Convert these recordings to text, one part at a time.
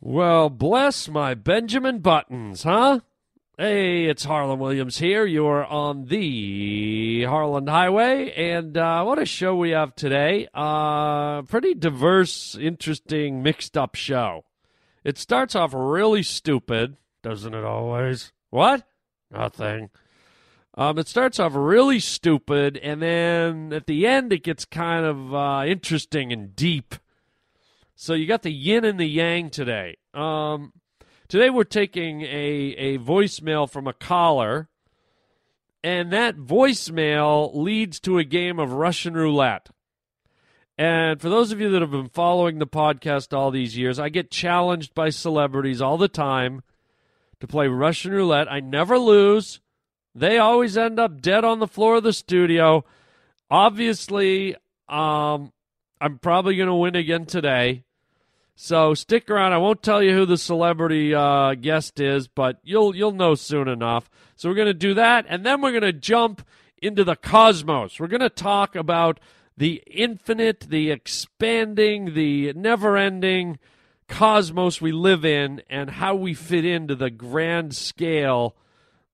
Well, bless my Benjamin Buttons, huh? Hey, it's Harland Williams here. You're on the Harland Highway, and uh, what a show we have today. Uh, pretty diverse, interesting, mixed up show. It starts off really stupid, doesn't it always? What? Nothing. Um, it starts off really stupid, and then at the end, it gets kind of uh, interesting and deep. So you got the yin and the yang today. Um, today we're taking a, a voicemail from a caller, and that voicemail leads to a game of Russian roulette. And for those of you that have been following the podcast all these years, I get challenged by celebrities all the time to play Russian roulette. I never lose. They always end up dead on the floor of the studio. Obviously, um, I'm probably going to win again today. So stick around. I won't tell you who the celebrity uh, guest is, but you'll you'll know soon enough. So we're going to do that, and then we're going to jump into the cosmos. We're going to talk about the infinite, the expanding, the never-ending cosmos we live in, and how we fit into the grand scale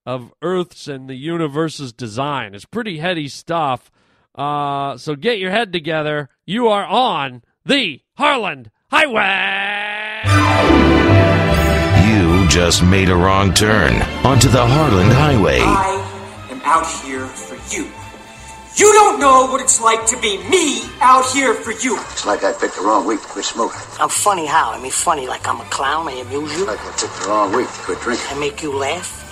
of Earth's and the universe's design. It's pretty heady stuff. Uh, so get your head together. You are on the Harland Highway. You just made a wrong turn onto the Harland Highway. I am out here for you. You don't know what it's like to be me out here for you. It's like I picked the wrong week to quit smoking. I'm funny how? I mean, funny like I'm a clown. I amuse you. Like I picked the wrong week to quit drinking. I make you laugh.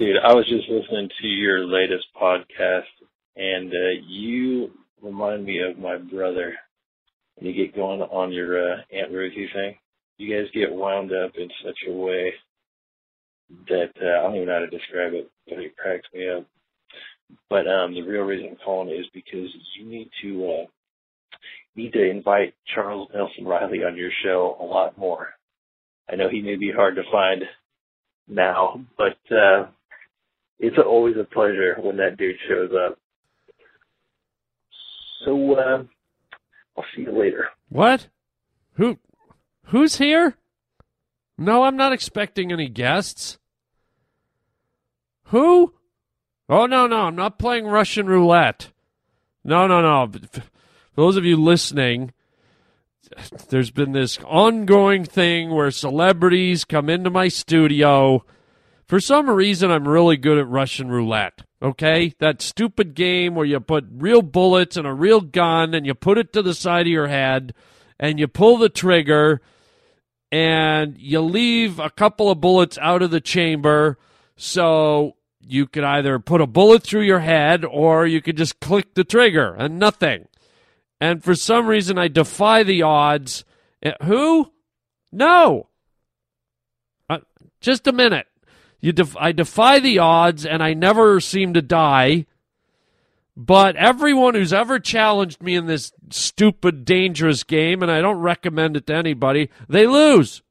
Dude, I was just listening to your latest podcast, and uh, you remind me of my brother. When you get going on your uh, Aunt Ruthie thing, you guys get wound up in such a way that uh, I don't even know how to describe it, but it cracks me up. But um, the real reason I'm calling is because you need to uh, need to invite Charles Nelson Reilly on your show a lot more. I know he may be hard to find now, but uh, it's always a pleasure when that dude shows up. So uh, I'll see you later. What? Who? Who's here? No, I'm not expecting any guests. Who? Oh no, no, I'm not playing Russian roulette. No, no, no. For those of you listening, there's been this ongoing thing where celebrities come into my studio. For some reason, I'm really good at Russian roulette. Okay? That stupid game where you put real bullets and a real gun and you put it to the side of your head and you pull the trigger and you leave a couple of bullets out of the chamber. So you could either put a bullet through your head or you could just click the trigger and nothing. And for some reason, I defy the odds. Uh, Who? No. Uh, just a minute. You def- I defy the odds, and I never seem to die. But everyone who's ever challenged me in this stupid, dangerous game, and I don't recommend it to anybody, they lose.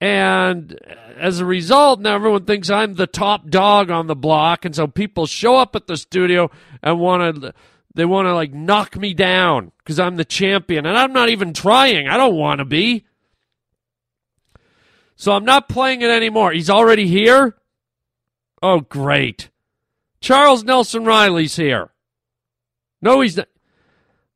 And as a result, now everyone thinks I'm the top dog on the block, and so people show up at the studio and want to they want to like knock me down because I'm the champion, and I'm not even trying. I don't want to be. So I'm not playing it anymore. He's already here. Oh, great! Charles Nelson Reilly's here. No, he's not.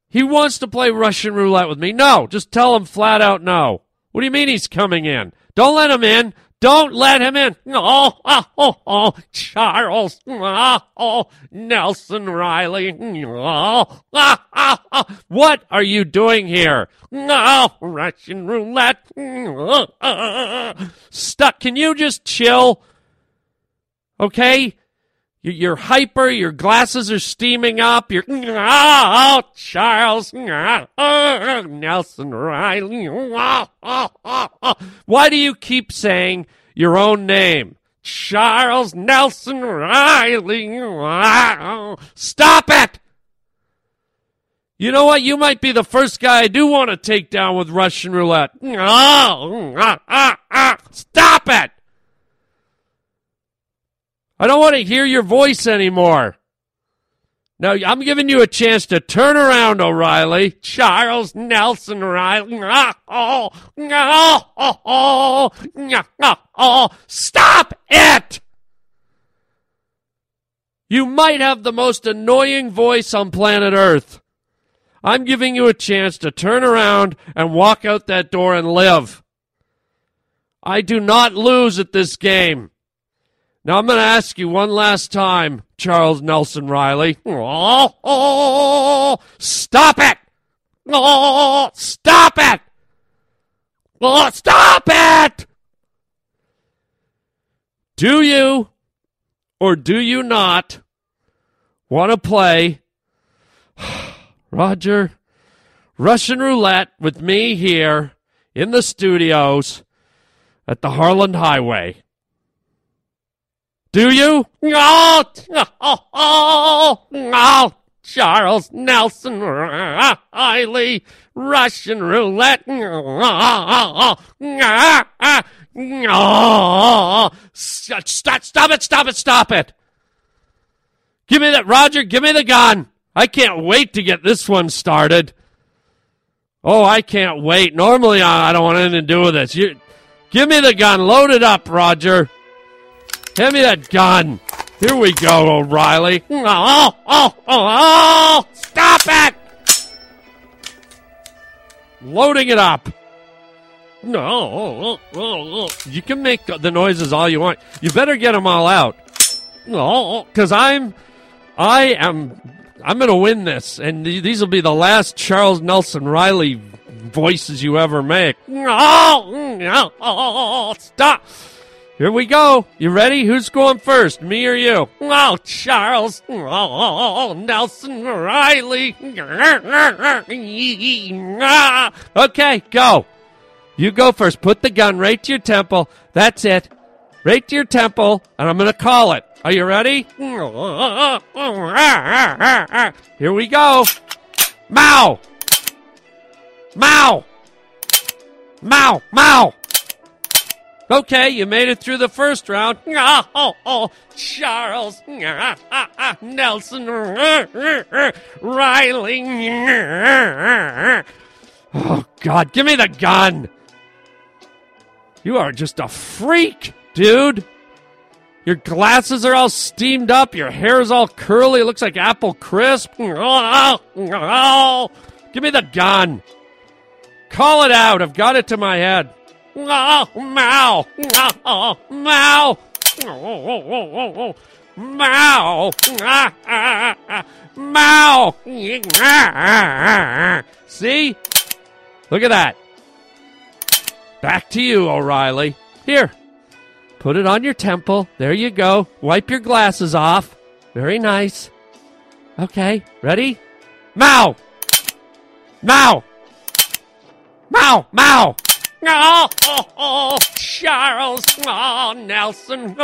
He wants to play Russian roulette with me. No, just tell him flat out no. What do you mean he's coming in? Don't let him in. Don't let him in. Oh, oh, oh, oh Charles. Oh, oh, Nelson Reilly. Oh, oh, oh, oh. What are you doing here? No, Russian roulette. Oh oh, oh, oh. Stuck. Can you just chill? Okay? You- You're hyper. Your glasses are steaming up. You're oh, Charles oh, Nelson Reilly. Oh. Why do you keep saying your own name? Charles Nelson Reilly. Stop it! You know what? You might be the first guy I do want to take down with Russian roulette. Ah, ah, ah. Stop it! I don't want to hear your voice anymore. Now, I'm giving you a chance to turn around, O'Reilly. Charles Nelson Reilly. Oh, oh, oh, oh, oh. Stop it! You might have the most annoying voice on planet Earth. I'm giving you a chance to turn around and walk out that door and live. I do not lose at this game. Now I'm going to ask you one last time, Charles Nelson Reilly. Oh, oh, stop it! Oh, stop it! Oh, stop it! Do you or do you not want to play Roger Russian roulette with me here in the studios at the Harland Highway? Do you? Oh, oh, oh, oh, Charles Nelson Reilly, Russian roulette. Oh, stop, stop it, stop it, stop it. Give me that, Roger, give me the gun. I can't wait to get this one started. Oh, I can't wait. Normally, I don't want anything to do with this. You, give me the gun. Load it up, Roger. Hand me that gun. Here we go, O'Reilly. Oh, oh, oh, oh, oh. stop it! Loading it up. No, oh, oh, oh, oh. you can make the noises all you want. You better get them all out. No, because I'm, I am, I'm going to win this, and th- these will be the last Charles Nelson Reilly voices you ever make. Oh, no, oh, oh stop. Here we go. You ready? Who's going first, me or you? Oh, Charles. Oh, Nelson Reilly. Okay, go. You go first. Put the gun right to your temple. That's it. Right to your temple, and I'm going to call it. Are you ready? Here we go. Mow. Mow. Mow. Mow. Okay, you made it through the first round. Oh, oh, oh Charles Nelson Reilly. Oh, God, give me the gun. You are just a freak, dude. Your glasses are all steamed up. Your hair's all curly. It looks like apple crisp. Give me the gun. Call it out. I've got it to my head. Oh, Mao! Oh, Mao! Oh, Mao! Mao! See? Look at that. Back to you, O'Reilly. Here. Put it on your temple. There you go. Wipe your glasses off. Very nice. Okay. Ready? Mao! Mao! Mao! Mao! Oh, oh, oh, Charles oh, Nelson.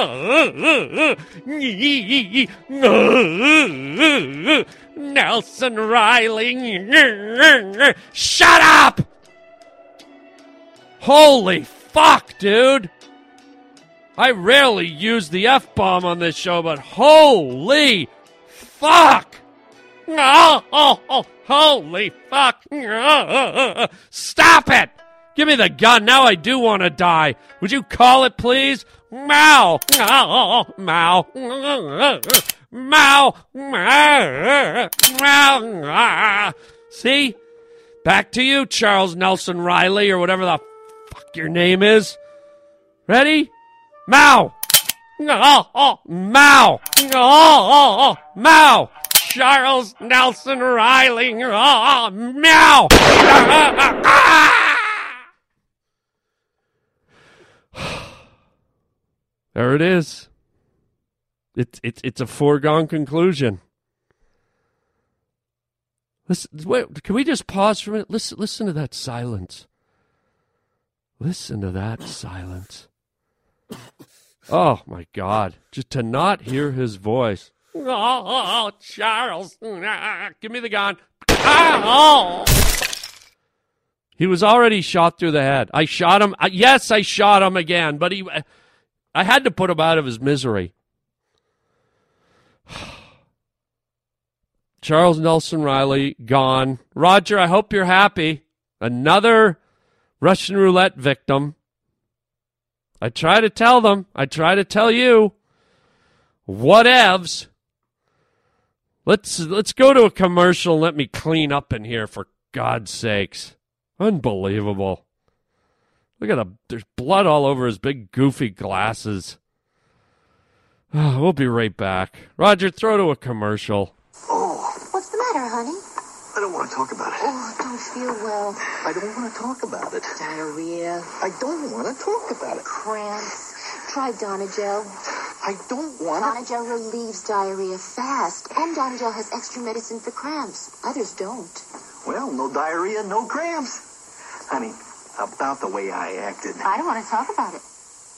Nelson Reilly. Shut up! Holy fuck, dude. I rarely use the F bomb on this show, but holy fuck! Oh, oh, oh, holy fuck! Stop it! Give me the gun. Now I do want to die. Would you call it, please? Mao. Oh, Mao. Mao. Mao. See? Back to you, Charles Nelson Reilly, or whatever the fuck your name is. Ready? Mao. Mao. Oh, Mao. Charles Nelson Reilly. Oh, There it is. It's it's it's a foregone conclusion. Listen, wait, can we just pause for a minute? Listen, listen to that silence. Listen to that silence. Oh my God! Just to not hear his voice. Oh, Charles, give me the gun. Oh. He was already shot through the head. I shot him. Yes, I shot him again, but he. I had to put him out of his misery. Charles Nelson Reilly gone. Roger, I hope you're happy. Another Russian roulette victim. I try to tell them. I try to tell you. Whatevs. Let's let's go to a commercial. Let me clean up in here for God's sakes. Unbelievable. Look at the there's blood all over his big goofy glasses. Oh, we'll be right back. Roger, throw to a commercial. Oh. What's the matter, honey? I don't want to talk about it. Oh, don't feel well. I don't want to talk about it. Diarrhea. I don't want to talk about it. Cramps. Try Donnagel. I don't want to. Donnagel relieves diarrhea fast, and Donnagel has extra medicine for cramps. Others don't. Well, no diarrhea, no cramps. Honey, about the way I acted. I don't want to talk about it.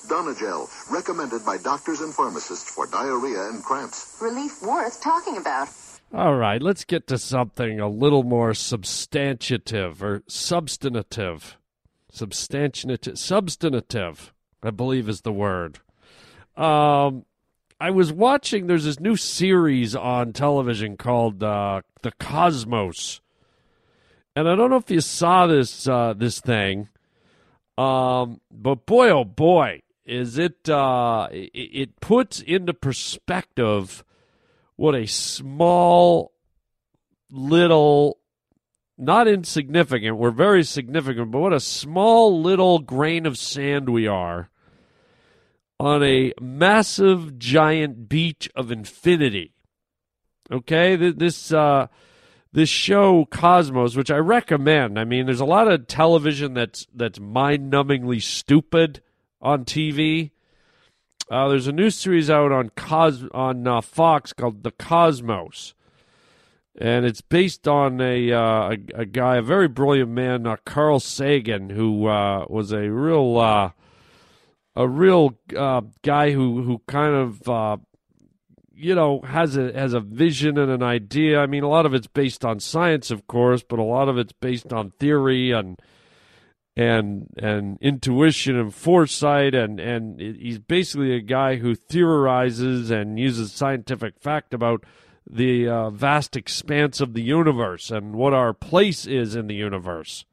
Donnagel, recommended by doctors and pharmacists for diarrhea and cramps. Relief worth talking about. All right, let's get to something a little more substantive or substantive. Substantive, substantive, I believe is the word. Um, I was watching. There's this new series on television called uh, "The Cosmos," and I don't know if you saw this uh, this thing. Um, but boy, oh boy, is it uh, it, it puts into perspective what a small little not insignificant we're very significant but what a small little grain of sand we are on a massive giant beach of infinity okay this uh this show cosmos which i recommend. I mean there's a lot of television that's that's mind-numbingly stupid on tv uh, there's a new series out on Cos on uh, Fox called The Cosmos, and it's based on a uh, a, a, guy, a very brilliant man, uh, Carl Sagan, who uh, was a real uh, a real guy who who kind of you know has a has a vision and an idea. I mean, a lot of it's based on science, of course, but a lot of it's based on theory and and and intuition and foresight and and he's basically a guy who theorizes and uses scientific fact about the uh, vast expanse of the universe and what our place is in the universe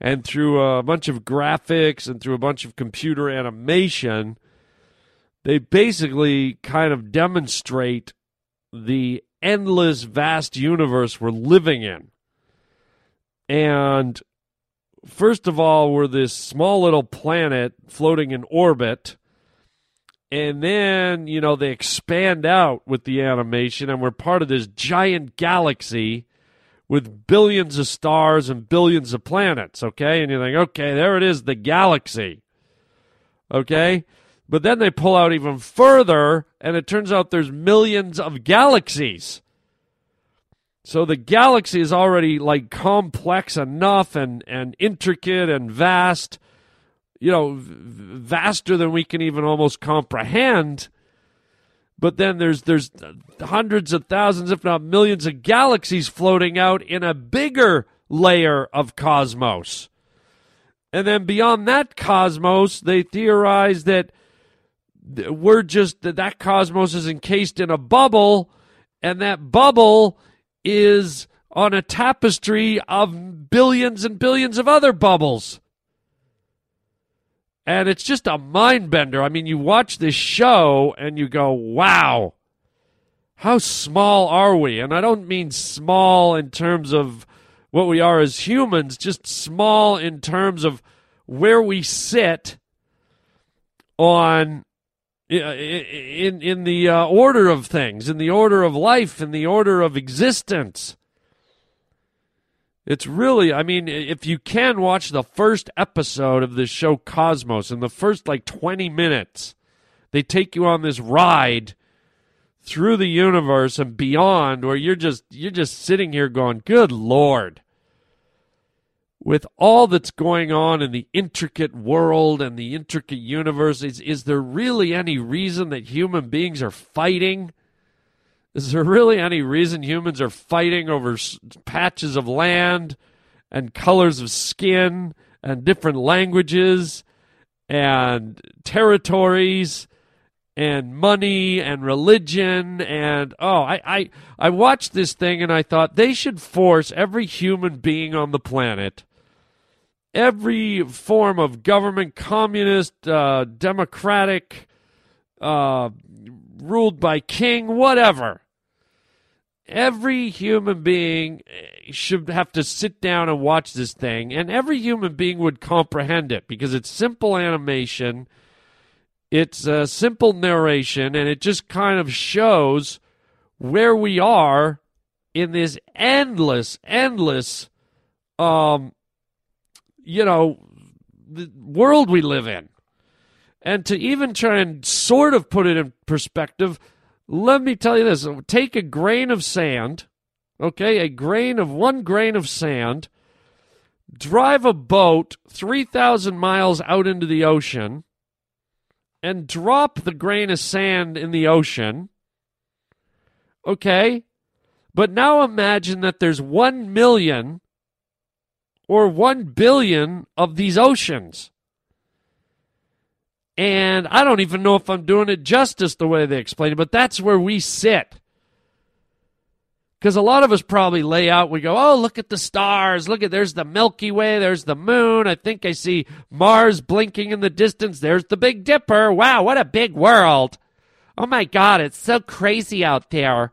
and through a bunch of graphics and through a bunch of computer animation they basically kind of demonstrate the endless vast universe we're living in and first of all, we're this small little planet floating in orbit. And then, you know, they expand out with the animation, and we're part of this giant galaxy with billions of stars and billions of planets, okay? And you think, okay, there it is, the galaxy, okay? But then they pull out even further, and it turns out there's millions of galaxies. So the galaxy is already like complex enough and, and intricate and vast, you know, vaster than we can even almost comprehend. But then there's there's hundreds of thousands, if not millions, of galaxies floating out in a bigger layer of cosmos. And then beyond that cosmos, they theorize that we're just that cosmos is encased in a bubble, and that bubble is on a tapestry of billions and billions of other bubbles. And it's just a mind bender. I mean, you watch this show and you go, wow, how small are we? And I don't mean small in terms of what we are as humans, just small in terms of where we sit on in in the uh, order of things, in the order of life, in the order of existence. It's really, I mean, if you can watch the first episode of this show Cosmos in the first like 20 minutes, they take you on this ride through the universe and beyond where you're just you're just sitting here going, "Good lord." With all that's going on in the intricate world and the intricate universe, is, is there really any reason that human beings are fighting? Is there really any reason humans are fighting over s- patches of land and colors of skin and different languages and territories and money and religion and oh I, I I watched this thing and I thought they should force every human being on the planet every form of government communist uh, democratic uh, ruled by king whatever. Every human being eh, should have to sit down and watch this thing, and every human being would comprehend it because it's simple animation, it's a simple narration, and it just kind of shows where we are in this endless, endless, um, you know, the world we live in. And to even try and sort of put it in perspective, let me tell you this. Take a grain of sand, okay, a grain of one grain of sand, drive a boat 3,000 miles out into the ocean, and drop the grain of sand in the ocean, okay? But now imagine that there's 1 million or 1 billion of these oceans. And I don't even know if I'm doing it justice the way they explain it, but that's where we sit. Because a lot of us probably lay out, we go, oh, look at the stars. Look at, there's the Milky Way. There's the moon. I think I see Mars blinking in the distance. There's the Big Dipper. Wow, what a big world. Oh my God, it's so crazy out there.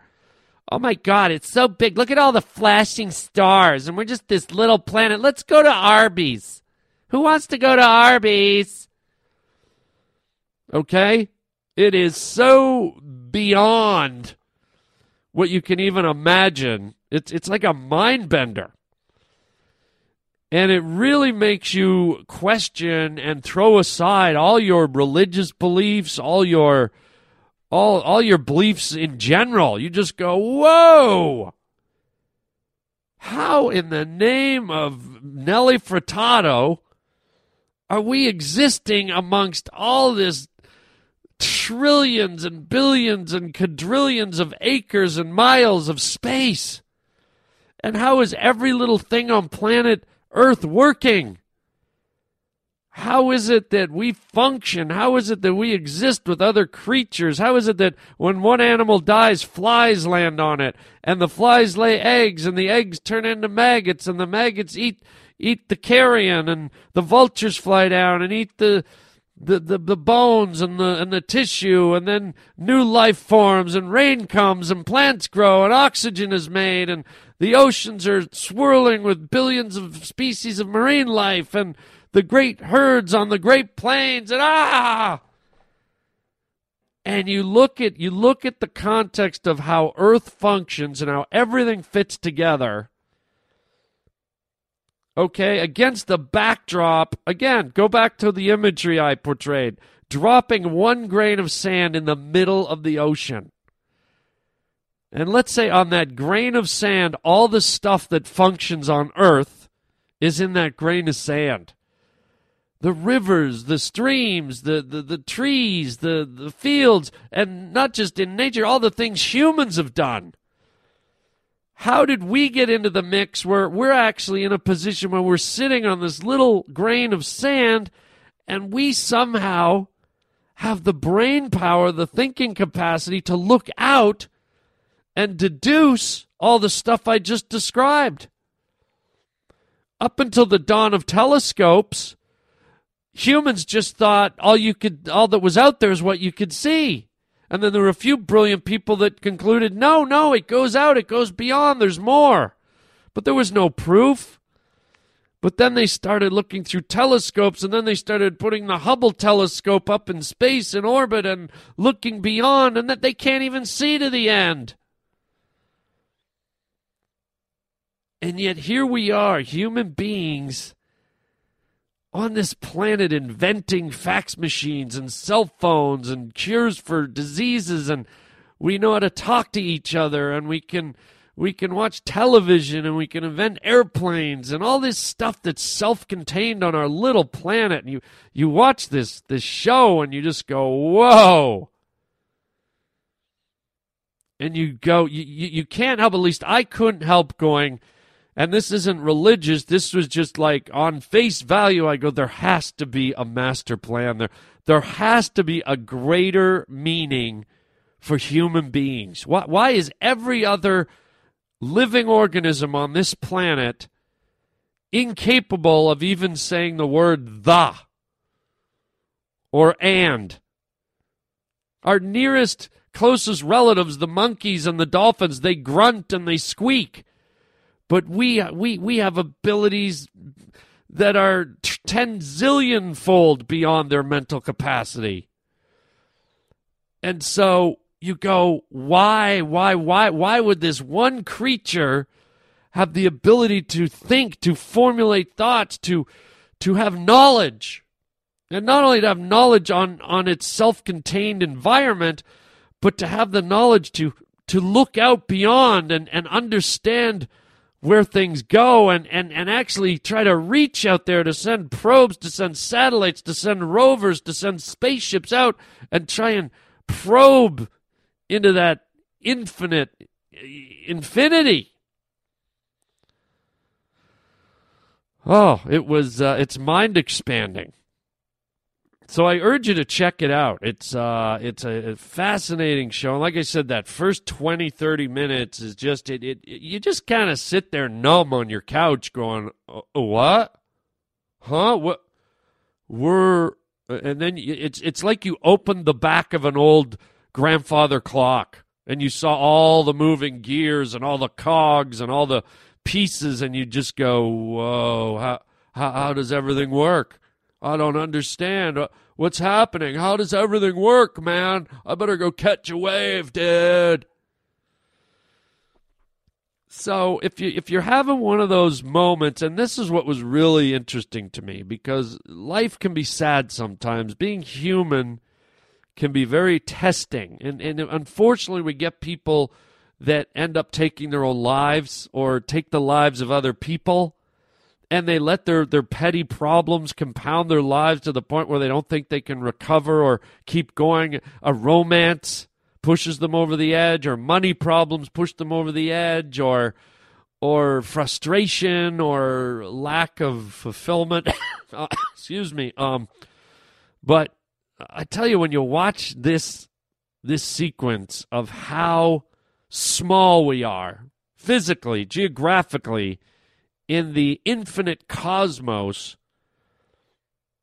Oh my God, it's so big. Look at all the flashing stars. And we're just this little planet. Let's go to Arby's. Who wants to go to Arby's? Okay? It is so beyond what you can even imagine. It's it's like a mind bender. And it really makes you question and throw aside all your religious beliefs, all your all all your beliefs in general. You just go, "Whoa! How in the name of Nelly Furtado are we existing amongst all this trillions and billions and quadrillions of acres and miles of space? And how is every little thing on planet Earth working? How is it that we function? How is it that we exist with other creatures? How is it that when one animal dies, flies land on it, and the flies lay eggs, and the eggs turn into maggots, and the maggots eat eat the carrion, and the vultures fly down and eat the the, the, the bones and the and the tissue and then new life forms and rain comes and plants grow and oxygen is made and the oceans are swirling with billions of species of marine life and the great herds on the great plains and ah! And you look at you look at the context of how earth functions and how everything fits together okay, against the backdrop, again, go back to the imagery I portrayed, dropping one grain of sand in the middle of the ocean. And let's say on that grain of sand, all the stuff that functions on Earth is in that grain of sand. The rivers, the streams, the, the, the trees, the, the fields, and not just in nature, all the things humans have done how did we get into the mix where we're actually in a position where we're sitting on this little grain of sand and we somehow have the brain power, the thinking capacity to look out and deduce all the stuff I just described? Up until the dawn of telescopes, humans just thought all you could all that was out there is what you could see. And then there were a few brilliant people that concluded, no, no, it goes out, it goes beyond, there's more. But there was no proof. But then they started looking through telescopes, and then they started putting the Hubble telescope up in space in orbit and looking beyond, and that they can't even see to the end. And yet here we are, human beings on this planet inventing fax machines and cell phones and cures for diseases and we know how to talk to each other and we can we can watch television and we can invent airplanes and all this stuff that's self-contained on our little planet. And you you watch this this show and you just go whoa. And you go you, you, you can't help at least i couldn't help going and this isn't religious. This was just like on face value i go there has to be a master plan. There there has to be a greater meaning for human beings. Why, why is every other living organism on this planet incapable of even saying the word the or and? Our nearest closest relatives, the monkeys and the dolphins, they grunt and they squeak. But we we we have abilities that are ten zillion fold beyond their mental capacity. And so you go, why, why, why, why would this one creature have the ability to think, to formulate thoughts, to to have knowledge? And not only to have knowledge on, on its self contained environment, but to have the knowledge to to look out beyond and, and understand where things go and, and, and actually try to reach out there to send probes, to send satellites, to send rovers, to send spaceships out and try and probe into that infinite infinity. Oh, it was uh, it's mind expanding. So I urge you to check it out. It's uh it's a, fascinating show. And like I said that first 20 30 minutes is just it, it, it you just kind of sit there numb on your couch going uh, what? Huh? What we're and then it's it's like you opened the back of an old grandfather clock and you saw all the moving gears and all the cogs and all the pieces and you just go, "Whoa, how how, how does everything work?" I don't understand. Uh, what's happening? How does everything work, man? I better go catch a wave, dude. So if you if you're having one of those moments, and this is what was really interesting to me, because life can be sad sometimes. Being human can be very testing, and and unfortunately, we get people that end up taking their own lives or take the lives of other people and they let their, their petty problems compound their lives to the point where they don't think they can recover or keep going. A romance pushes them over the edge, or money problems push them over the edge, or or frustration or lack of fulfillment. Uh, excuse me. Um, but I tell you, when you watch this this sequence of how small we are physically, geographically, in the infinite cosmos,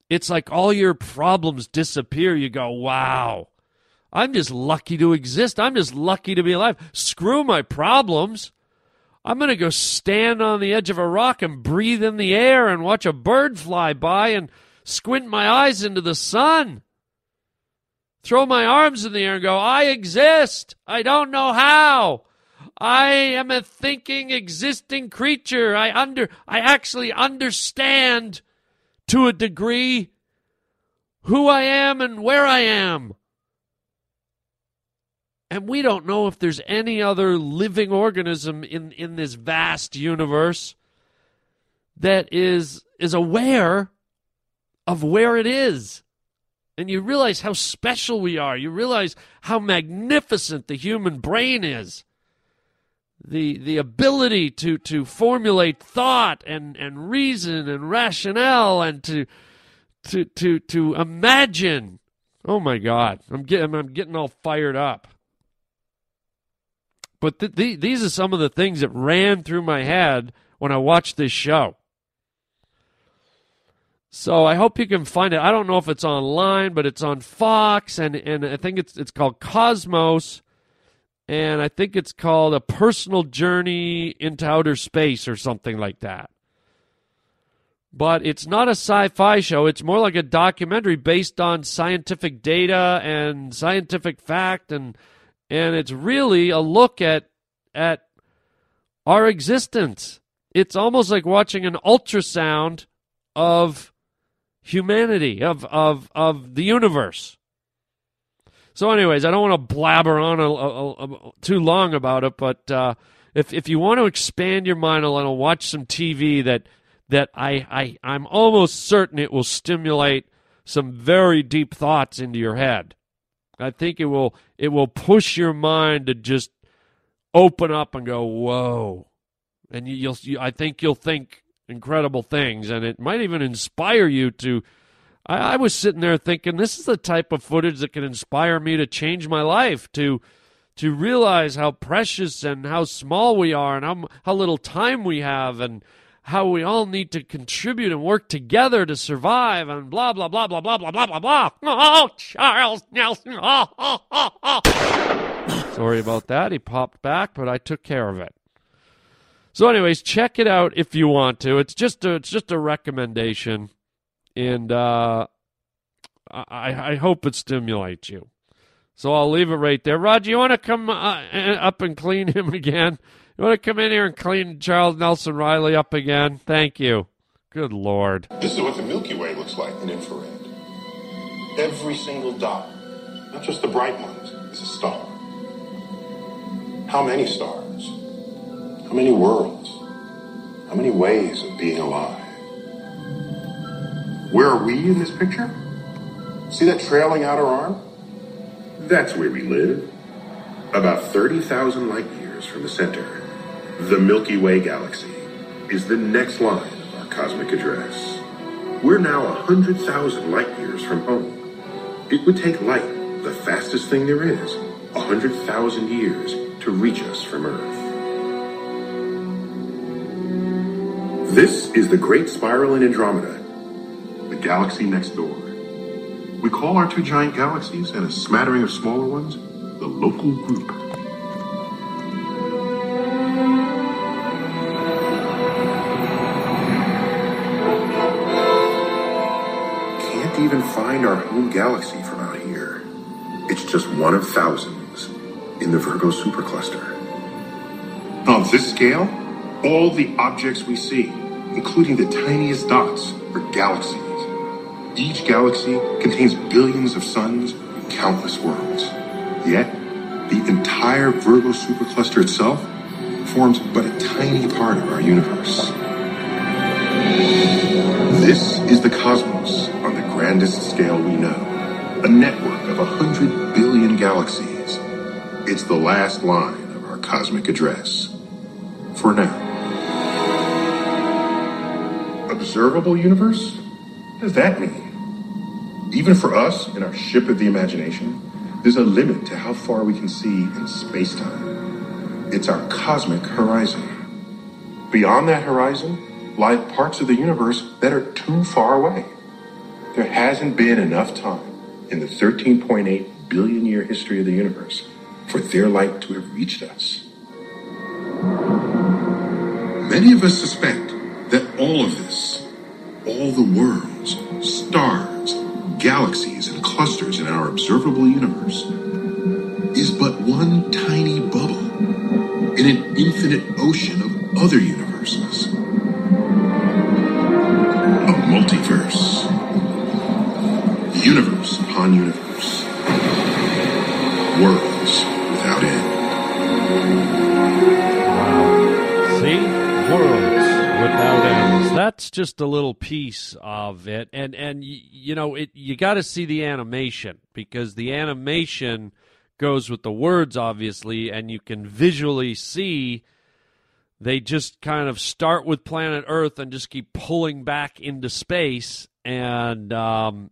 it's like all your problems disappear. You go, wow, I'm just lucky to exist. I'm just lucky to be alive. Screw my problems. I'm going to go stand on the edge of a rock and breathe in the air and watch a bird fly by and squint my eyes into the sun. Throw my arms in the air and go, I exist. I don't know how. I am a thinking, existing creature. I under I actually understand to a degree who I am and where I am. And we don't know if there's any other living organism in, in this vast universe that is is aware of where it is. And you realize how special we are. You realize how magnificent the human brain is the the ability to to formulate thought and and reason and rationale and to to to to imagine. Oh my god. I'm getting i'm getting all fired up. But th- th- these are some of the things that ran through my head when i watched this show. So I hope you can find it. I don't know if it's online, but it's on Fox, and, and I think it's it's called Cosmos and I think it's called A Personal Journey into Outer Space or something like that. But it's not a sci fi show, it's more like a documentary based on scientific data and scientific fact, and, and it's really a look at, at our existence. It's almost like watching an ultrasound of humanity, of, of, of the universe. So, anyways, I don't want to blabber on a, a, a, too long about it, but uh, if if you want to expand your mind a little, watch some TV that that I, I I'm almost certain it will stimulate some very deep thoughts into your head. I think it will it will push your mind to just open up and go whoa, and you, will you, I think you'll think incredible things, and it might even inspire you to. I, I was sitting there thinking this is the type of footage that can inspire me to change my life to to realize how precious and how small we are and how, how little time we have and how we all need to contribute and work together to survive and blah blah blah blah blah blah blah blah blah. Oh, Charles Nelson. Oh, oh, oh, oh. Sorry about that. He popped back, but I took care of it. So, anyways, check it out if you want to. It's just a it's just a recommendation, and uh, I I hope it stimulates you. So I'll leave it right there. Roger, you want to come uh, up and clean him again? You want to come in here and clean Charles Nelson Reilly up again? Thank you. Good Lord. This is what the Milky Way looks like in infrared. Every single dot, not just the bright ones, is a star. How many stars? How many worlds? How many ways of being alive? Where are we in this picture? See that trailing outer arm? That's where we live. About 30,000 light years from the center. The Milky Way galaxy is the next line of our cosmic address. We're now 100,000 light years from home. It would take light, the fastest thing there is, 100,000 years to reach us from Earth. This is the Great Spiral in Andromeda, galaxy next door. We call our two giant galaxies and a smattering of smaller ones the local group. Can't even find our home galaxy from out here. It's just one of thousands in the Virgo supercluster. On this scale, all the objects we see, including the tiniest dots, are galaxies. Each galaxy contains billions of suns and countless worlds. Yet, the entire Virgo supercluster itself forms but a tiny part of our universe. This is the cosmos on the grandest scale we know. A network of a hundred billion galaxies. It's the last line of our cosmic address. For now. Observable universe? What does that mean? Even for us in our ship of the imagination, there's a limit to how far we can see in space-time. It's our cosmic horizon. Beyond that horizon, lie parts of the universe that are too far away. There hasn't been enough time in the 13.8 billion year history of the universe for their light to have reached us. Many of us suspect that all of this, all the worlds, stars, galaxies, and clusters in our observable universe, is but one tiny bubble in an infinite ocean of other universes A multiverse. Universe upon universe. That's just a little piece of it. And and you know, it you got to see the animation because the animation goes with the words obviously and you can visually see they just kind of start with planet Earth and just keep pulling back into space, and um,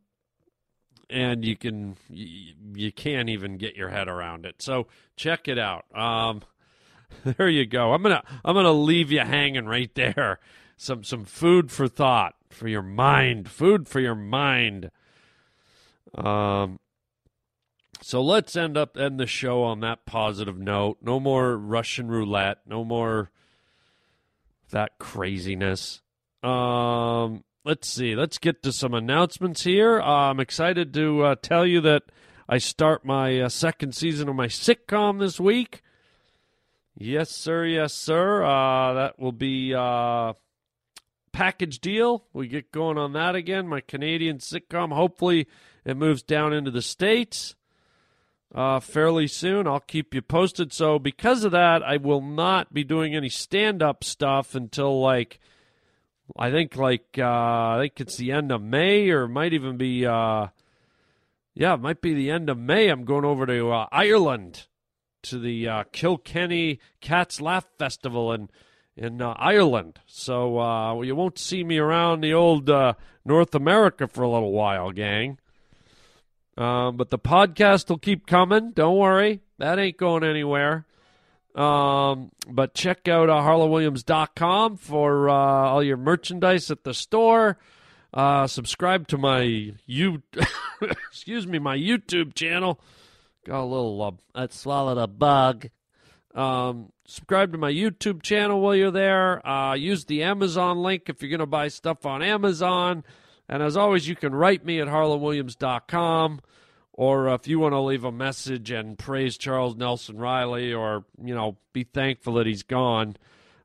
and you can you, can't even get your head around it. So check it out. Um, there you go. I'm gonna I'm gonna leave you hanging right there. Some some food for thought for your mind. Food for your mind. Um. So let's end up end the show on that positive note. No more Russian roulette. No more that craziness. Um, let's see. Let's get to some announcements here. Uh, I'm excited to uh, tell you that I start my uh, second season of my sitcom this week. Yes, sir. Yes, sir. Uh, that will be uh, package deal. We get going on that again. My Canadian sitcom. Hopefully, it moves down into the states. uh, fairly soon. I'll keep you posted. So, because of that, I will not be doing any stand up stuff until like, I think like, uh, I think it's the end of May or might even be, uh, yeah, it might be the end of May. I'm going over to uh, Ireland to the uh, Kilkenny Cats Laugh Festival in in uh, Ireland. So uh, you won't see me around the old uh, North America for a little while, gang. Um, but the podcast will keep coming. Don't worry, that ain't going anywhere. Um, but check out uh, harlandwilliams.com for uh, all your merchandise at the store. Uh, subscribe to my you, excuse me, my YouTube channel. Got a little, uh, I swallowed a bug. Um, subscribe to my YouTube channel while you're there. Uh, use the Amazon link if you're going to buy stuff on Amazon. And as always, you can write me at harlandwilliams.com. Or if you want to leave a message and praise Charles Nelson Reilly or, you know, be thankful that he's gone,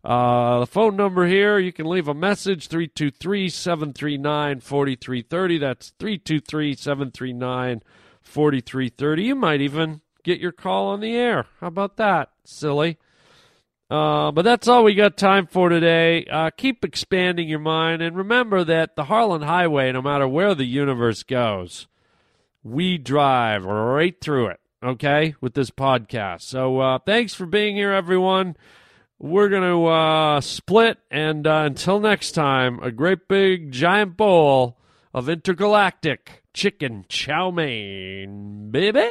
uh, the phone number here, you can leave a message 323 739 4330. That's 323 739 4330. You might even get your call on the air. How about that? Silly. Uh, but that's all we got time for today. Uh, keep expanding your mind and remember that the Harland Highway, no matter where the universe goes, we drive right through it, okay, with this podcast. So uh, thanks for being here, everyone. We're going to uh, split, and uh, until next time, a great big giant bowl of intergalactic chicken chow mein, baby.